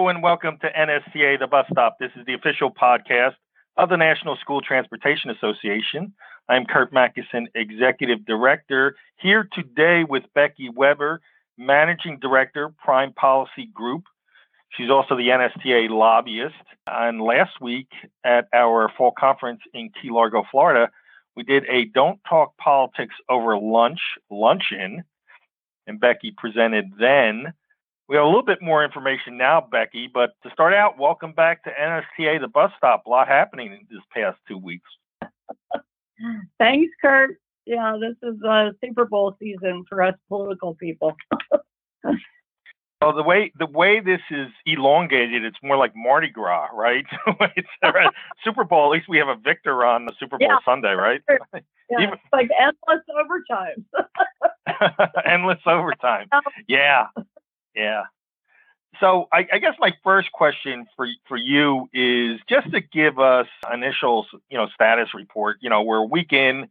Hello and welcome to NSTA The Bus Stop. This is the official podcast of the National School Transportation Association. I'm Curt Macysyn, Executive Director, here today with Becky Weber, Managing Director, Prime Policy Group. She's also the NSTA lobbyist. And last week at our fall conference in Key Largo, Florida, we did a Don't Talk Politics Over Lunch luncheon. And Becky presented then we have a little bit more information now, Becky, but to start out, welcome back to NSTA, the bus stop. A lot happening in this past two weeks. Thanks, Curt. Yeah, this is a Super Bowl season for us political people. well, the way the way this is elongated, it's more like Mardi Gras, right? it's Super Bowl. At least we have a victor on the Super Bowl yeah. Sunday, right? Yeah, Even, it's like endless overtime. endless overtime. Yeah, yeah. So I, I, guess my first question for for you is just to give us initial, you know, status report. You know, we're a week in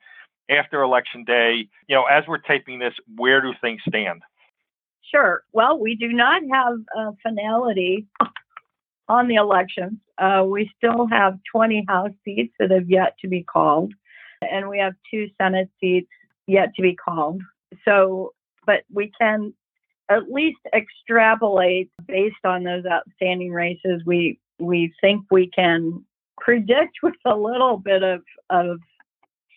after election day. You know, as we're taping this, where do things stand? Sure. Well, we do not have a finality on the elections. Uh, we still have 20 House seats that have yet to be called, and we have two Senate seats yet to be called. So, but we can at least extrapolate based on those outstanding races. We we think we can predict with a little bit of of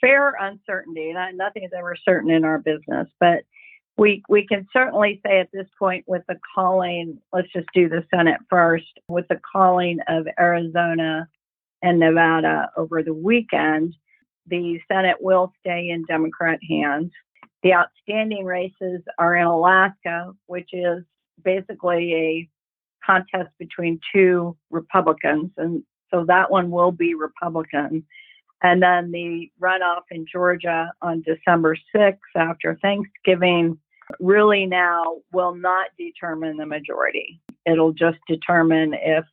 fair uncertainty. Not, nothing is ever certain in our business, but we we can certainly say at this point with the calling. Let's just do the Senate first. With the calling of Arizona and Nevada over the weekend, the Senate will stay in Democrat hands. The outstanding races are in Alaska, which is basically a contest between two Republicans. And so that one will be Republican. And then the runoff in Georgia on December 6th after Thanksgiving really now will not determine the majority. It'll just determine if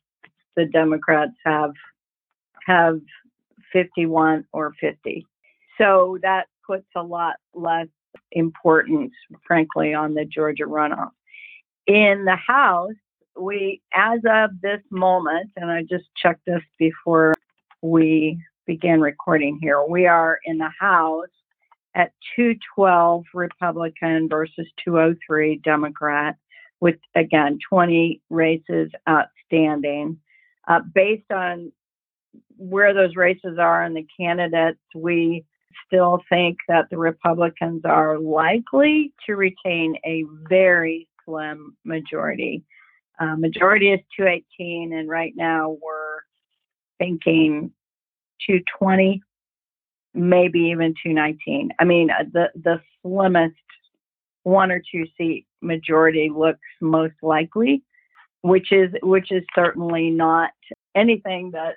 the Democrats have have 51 or 50. So that puts a lot less importance, frankly, on the Georgia runoff. In the House, we, as of this moment, and I just checked this before we began recording here, we are in the House at 212 Republican versus 203 Democrat, with again 20 races outstanding. Uh, based on where those races are and the candidates, we still think that the Republicans are likely to retain a very slim majority. Uh, majority is 218, and right now we're thinking 220, maybe even 219. I mean, uh, the the slimmest one or two seat majority looks most likely, which is which is certainly not anything that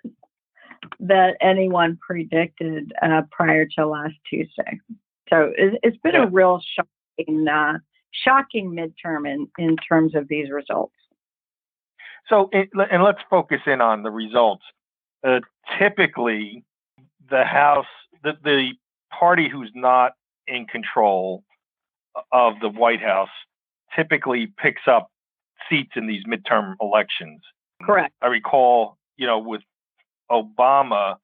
that anyone predicted uh, prior to last Tuesday. So it, has been yeah. a real shocking, uh, shocking midterm in, in terms of these results. So, it, and let's focus in on the results. Uh, typically, the House, the, the party who's not in control of the White House, typically picks up seats in these midterm elections. Correct. I recall, you know, with Obama,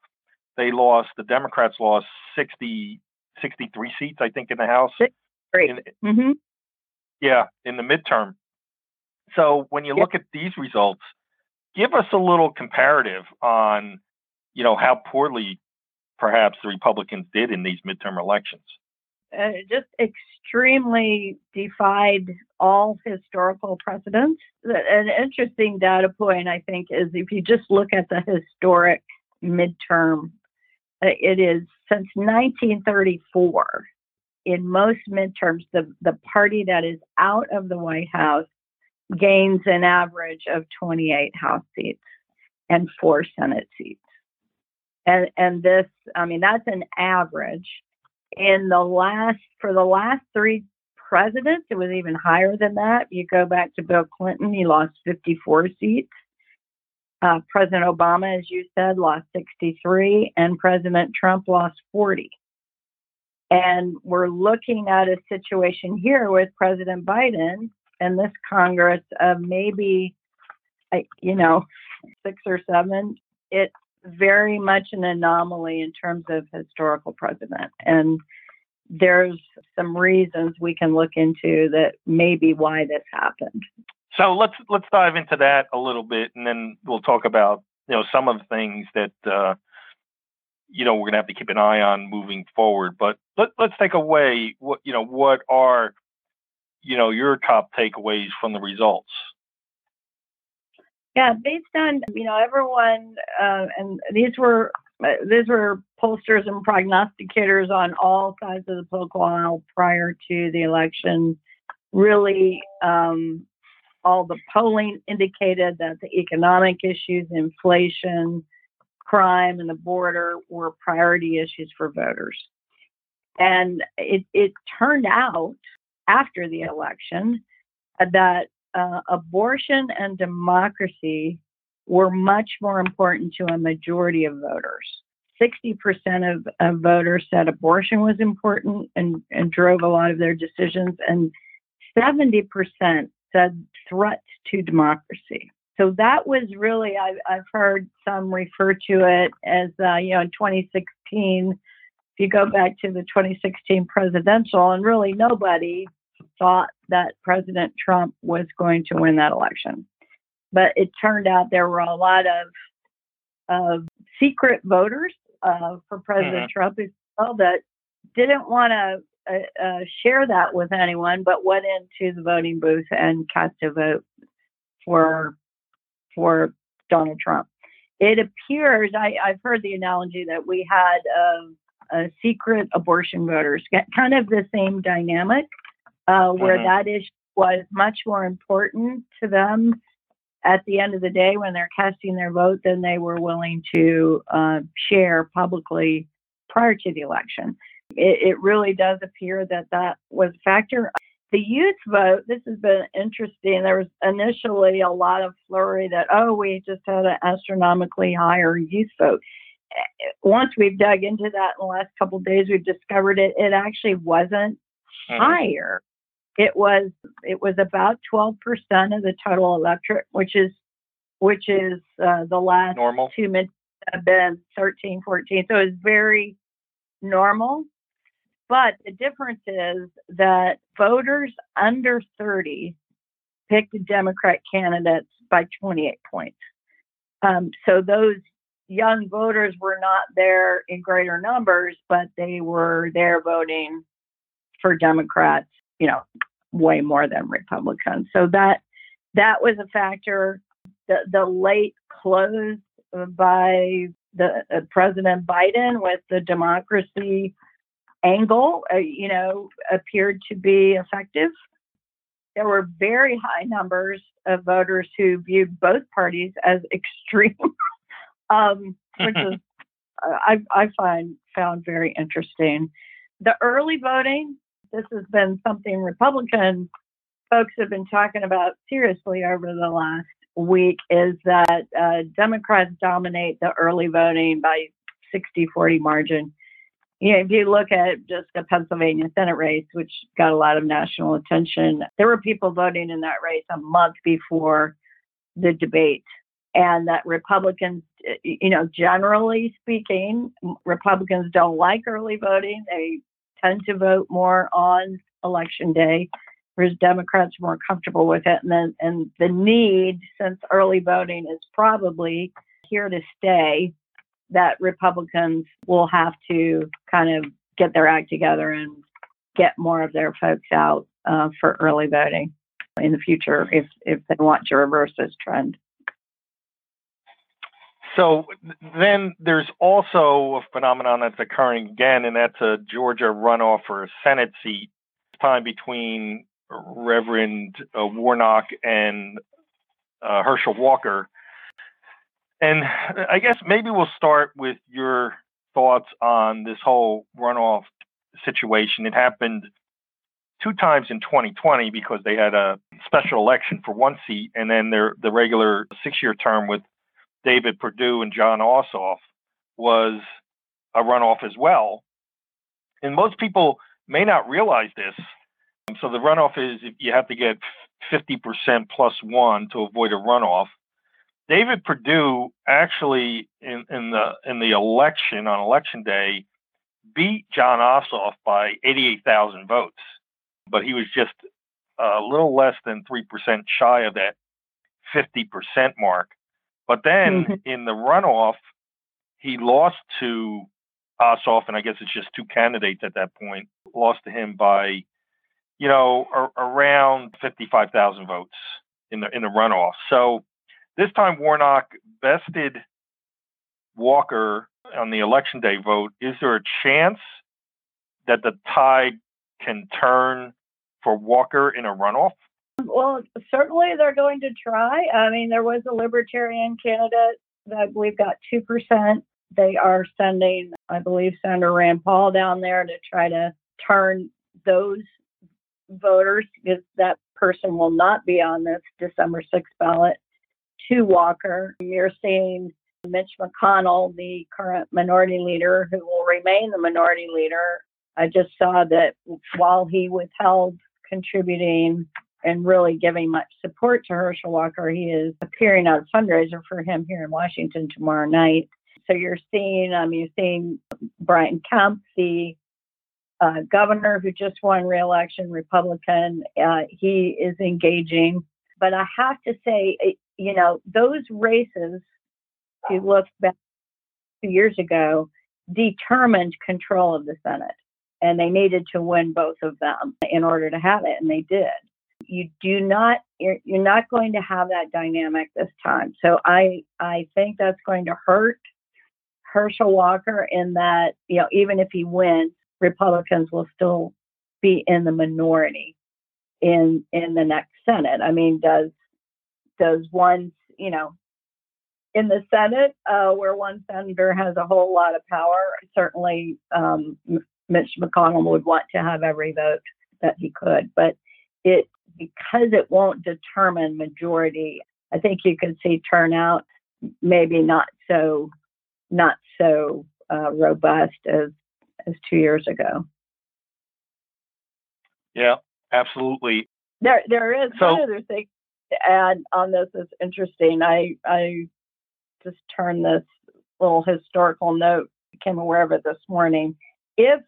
they lost, the Democrats lost 60, 63 seats, I think, in the House. Great. mm-hmm. Yeah, in the midterm. So when you look at these results, give us a little comparative on, you know, how poorly perhaps the Republicans did in these midterm elections. Uh, just extremely defied all historical precedents. An interesting data point, I think, is if you just look at the historic midterm, uh, it is since 1934. In most midterms, the, the party that is out of the White House gains an average of 28 House seats and four Senate seats. And, and this, I mean, that's an average in the last for the last three presidents, it was even higher than that. You go back to Bill Clinton, he lost 54 seats. Uh, President Obama, as you said, lost 63, and President Trump lost 40. And we're looking at a situation here with President Biden and this Congress of maybe you know, six or seven. It's very much an anomaly in terms of historical precedent. And there's some reasons we can look into that maybe why this happened. So let's let's dive into that a little bit, and then we'll talk about you know some of the things that uh, you know we're gonna have to keep an eye on moving forward. But let, let's take away what you know what are you know your top takeaways from the results. Yeah, based on you know everyone, uh, and these were uh, these were pollsters and prognosticators on all sides of the political aisle prior to the election. Really, um, all the polling indicated that the economic issues, inflation, crime, and the border were priority issues for voters. And it, it turned out after the election that uh, abortion and democracy were much more important to a majority of voters. 60% of, of voters said abortion was important and, and drove a lot of their decisions, and 70% said threat to democracy. So that was really, I've, I've heard some refer to it as, uh, you know, in 2016, if you go back to the 2016 presidential, and really nobody thought that President Trump was going to win that election. But it turned out there were a lot of, of secret voters uh, for President mm-hmm. Trump as well that didn't want to uh, uh, share that with anyone, but went into the voting booth and cast a vote for for Donald Trump. It appears I, have heard the analogy that we had uh, secret abortion voters, kind of the same dynamic uh, where mm-hmm. that issue was much more important to them at the end of the day when they're casting their vote than they were willing to uh, share publicly prior to the election. It, it, really does appear that that was a factor. The youth vote, this has been interesting. There was initially a lot of flurry that, oh, we just had an astronomically higher youth vote. Once we've dug into that in the last couple of days, we've discovered it, it actually wasn't mm-hmm. higher it was it was about 12% of the total electorate, which is which is uh, the last normal. two minutes have been 13, 14. So it's very normal. But the difference is that voters under 30 picked Democrat candidates by 28 points. Um, so those young voters were not there in greater numbers, but they were there voting for Democrats, you know, way more than Republicans. So that that was a factor. The the late close by the uh, President Biden with the democracy angle, uh, you know, appeared to be effective. There were very high numbers of voters who viewed both parties as extreme, um, which is uh, I, I find found very interesting. The early voting this has been something Republican folks have been talking about seriously over the last week is that uh, Democrats dominate the early voting by 60 40 margin. You know, if you look at just the Pennsylvania Senate race, which got a lot of national attention, there were people voting in that race a month before the debate. And that Republicans, you know, generally speaking, Republicans don't like early voting. They tend to vote more on election day, whereas Democrats are more comfortable with it. And then, and the need, since early voting is probably here to stay, that Republicans will have to kind of get their act together and get more of their folks out uh, for early voting in the future if if they want to reverse this trend. So then there's also a phenomenon that's occurring again, and that's a Georgia runoff for a Senate seat. Time between Reverend uh, Warnock and uh, Herschel Walker. And I guess maybe we'll start with your thoughts on this whole runoff situation. It happened two times in 2020 because they had a special election for one seat, and then their the regular six-year term with David Perdue and Jon Ossoff was a runoff as well. And most people may not realize this. Um, so the runoff is you have to get 50% plus one to avoid a runoff. David Perdue actually in, in the in the election on election day beat Jon Ossoff by 88,000 votes, but he was just a little less than 3% shy of that 50% mark. But then mm-hmm. in the runoff, he lost to Ossoff, and I guess it's just two candidates at that point, lost to him by, you know, a- around 55,000 votes in the in the runoff. So this time Warnock bested Walker on the election day vote. Is there a chance that the tide can turn for Walker in a runoff? Well, certainly they're going to try. I mean, there was a libertarian candidate that we've got 2%. They are sending, I believe, Senator Rand Paul down there to try to turn those voters, because that person will not be on this December 6th ballot, to Walker. You're seeing Mitch McConnell, the current minority leader, who will remain the minority leader. I just saw that while he withheld contributing and really giving much support to Herschel Walker, he is appearing on a fundraiser for him here in Washington tomorrow night. So you're seeing, um, you're seeing Brian Kemp, the uh, governor who just won re-election, Republican. Uh, he is engaging, but I have to say, you know, those races, if you look back two years ago, determined control of the Senate. And they needed to win both of them in order to have it, and they did. You do not, you're, you're not going to have that dynamic this time. So I, I think that's going to hurt Herschel Walker in that, you know, even if he wins, Republicans will still be in the minority in in the next Senate. I mean, does does one, you know, in the Senate, uh, where one senator has a whole lot of power, certainly um, Mitch McConnell would want to have every vote that he could. But it because it won't determine majority, I think you could see turnout maybe not so not so uh, robust as as two years ago. Yeah, absolutely. There there is so, one other thing to add on this is interesting. I I just turned this little historical note, became aware of it this morning. If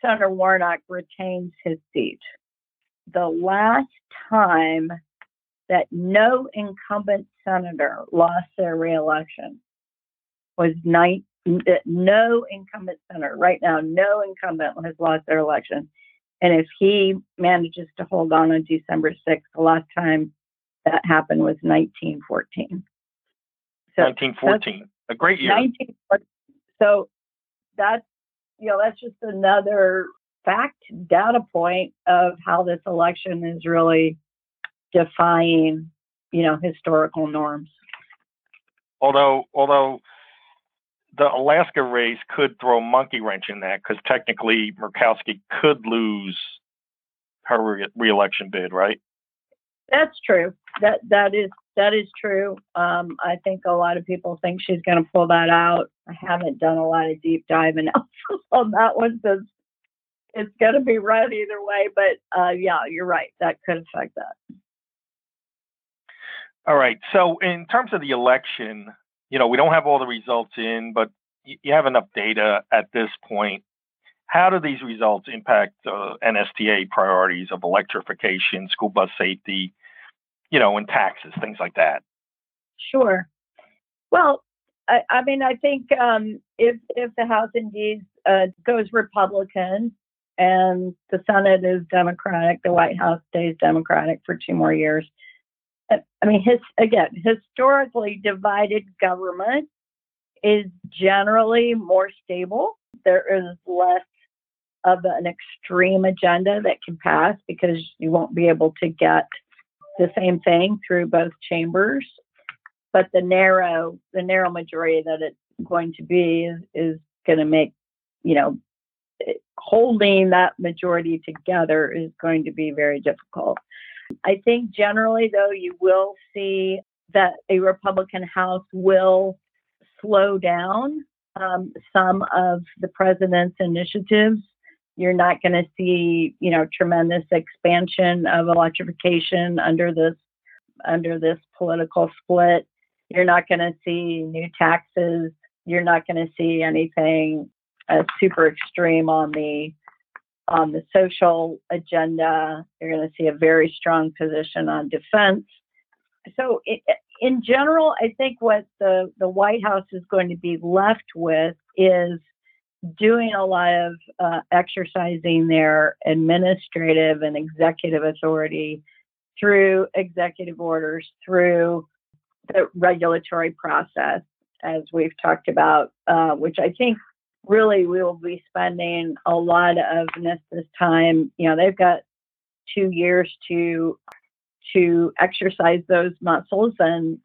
Senator Warnock retains his seat, the last time that no incumbent senator lost their reelection was nine, uh, no incumbent senator right now, no incumbent has lost their election. And if he manages to hold on on December 6th, the last time that happened was 1914. So 1914, a great year. 1914. So that's you know that's just another fact data point of how this election is really defying you know historical norms. Although although the Alaska race could throw a monkey wrench in that because technically Murkowski could lose her re- reelection bid, right? That's true. That that is that is true. Um, I think a lot of people think she's going to pull that out. I haven't done a lot of deep dive analysis on that one since it's going to be right either way. But uh, yeah, you're right. That could affect that. All right. So in terms of the election, you know, we don't have all the results in, but you have enough data at this point. How do these results impact uh, NSTA priorities of electrification, school bus safety, you know, and taxes, things like that? Sure. Well, I, I mean, I think um, if if the House indeed uh, goes Republican and the Senate is Democratic, the White House stays Democratic for two more years, I mean, his, again, historically divided government is generally more stable. There is less of an extreme agenda that can pass because you won't be able to get the same thing through both chambers. But the narrow, the narrow majority that it's going to be is, is going to make, you know, holding that majority together is going to be very difficult. I think generally, though, you will see that a Republican House will slow down um, some of the president's initiatives. You're not going to see, you know, tremendous expansion of electrification under this under this political split. You're not going to see new taxes. You're not going to see anything uh, super extreme on the on the social agenda. You're going to see a very strong position on defense. So, it, in general, I think what the, the White House is going to be left with is doing a lot of uh, exercising their administrative and executive authority through executive orders, through the regulatory process, as we've talked about, uh, which I think really we will be spending a lot of this time. You know, they've got two years to to exercise those muscles, and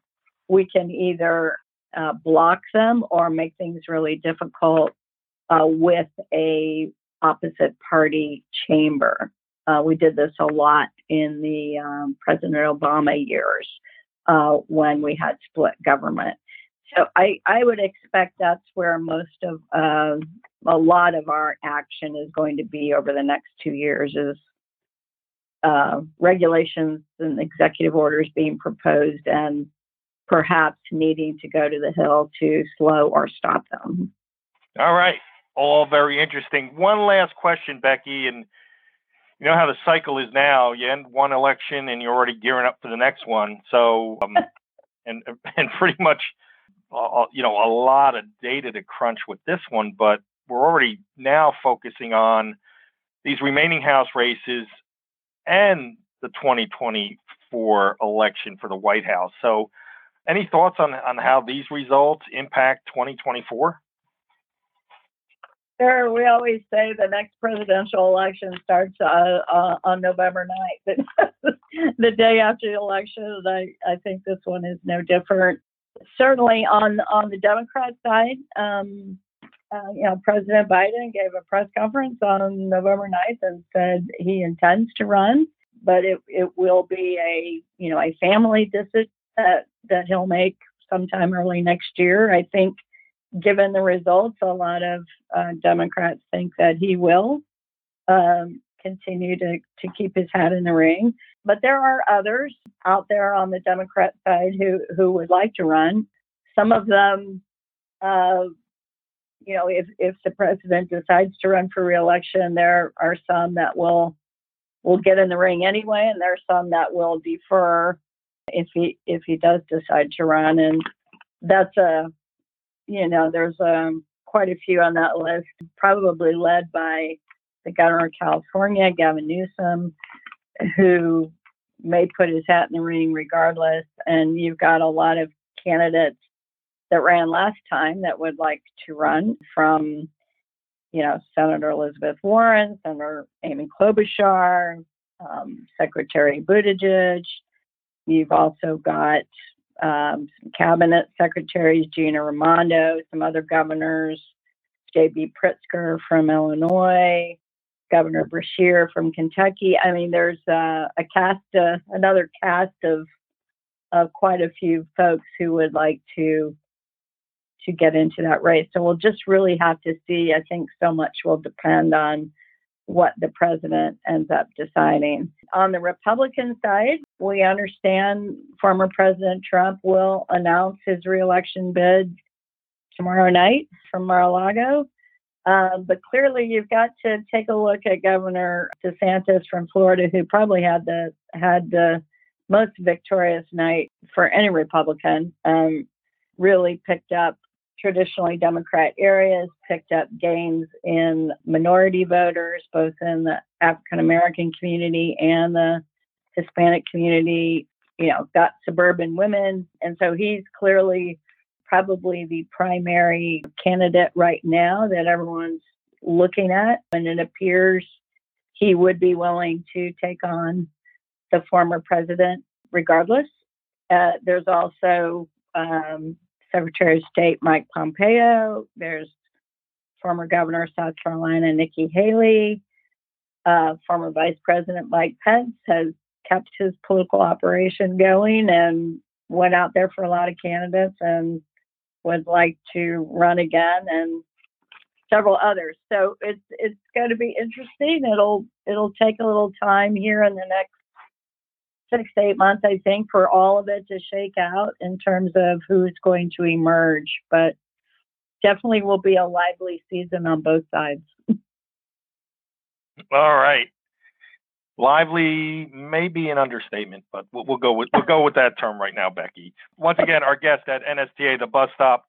we can either uh, block them or make things really difficult uh, with a opposite party chamber. Uh, we did this a lot in the um, President Obama years uh, when we had split government. So I, I would expect that's where most of uh, a lot of our action is going to be over the next two years is uh, regulations and executive orders being proposed and perhaps needing to go to the Hill to slow or stop them. All right. All very interesting. One last question, Becky, and you know how the cycle is now. You end one election and you're already gearing up for the next one. So, um, and and pretty much, you know, a lot of data to crunch with this one. But we're already now focusing on these remaining House races and the 2024 election for the White House. So, any thoughts on on how these results impact 2024? Sure, we always say the next presidential election starts uh, uh, on November 9th, the day after the election. I, I think this one is no different. Certainly on on the Democrat side, um, uh, you know, President Biden gave a press conference on November 9th and said he intends to run, but it, it will be a you know a family decision that that he'll make sometime early next year. I think given the results, a lot of uh, Democrats think that he will um, continue to, to keep his hat in the ring. But there are others out there on the Democrat side who, who would like to run. Some of them, uh, you know, if, if the president decides to run for reelection, there are some that will will get in the ring anyway, and there are some that will defer if he if he does decide to run. And that's a you know, there's um, quite a few on that list, probably led by the governor of California, Gavin Newsom, who may put his hat in the ring regardless. And you've got a lot of candidates that ran last time that would like to run from, you know, Senator Elizabeth Warren, Senator Amy Klobuchar, um, Secretary Buttigieg. You've also got um, some cabinet secretaries, Gina Raimondo, some other governors, J.B. Pritzker from Illinois, Governor Beshear from Kentucky. I mean, there's a cast, uh, another cast of of quite a few folks who would like to to get into that race. So we'll just really have to see. I think so much will depend on what the president ends up deciding. On the Republican side, we understand former President Trump will announce his reelection bid tomorrow night from Mar-a-Lago. Um, but clearly, you've got to take a look at Governor DeSantis from Florida, who probably had the had the most victorious night for any Republican. Um, really picked up traditionally Democrat areas picked up gains in minority voters, both in the African American community and the Hispanic community, you know, got suburban women. And so he's clearly probably the primary candidate right now that everyone's looking at. And it appears he would be willing to take on the former president regardless. Uh, there's also um, Secretary of State Mike Pompeo. There's former Governor of South Carolina Nikki Haley. Uh, former Vice President Mike Pence has kept his political operation going and went out there for a lot of candidates and would like to run again and several others. So it's it's going to be interesting. It'll it'll take a little time here in the next six to eight months, I think, for all of it to shake out in terms of who's going to emerge. But definitely will be a lively season on both sides. All right. Lively may be an understatement, but we'll, we'll go with we'll go with that term right now, Becky. Once again, our guest at NSTA, the bus stop,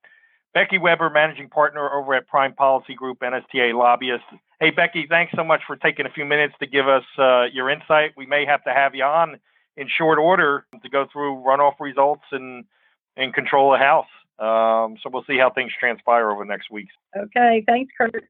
Becky Weber, managing partner over at Prime Policy Group, NSTA lobbyist. Hey, Becky, thanks so much for taking a few minutes to give us uh, your insight. We may have to have you on in short order to go through runoff results and and control the House. Um, so we'll see how things transpire over the next weeks. Okay, thanks, Curt.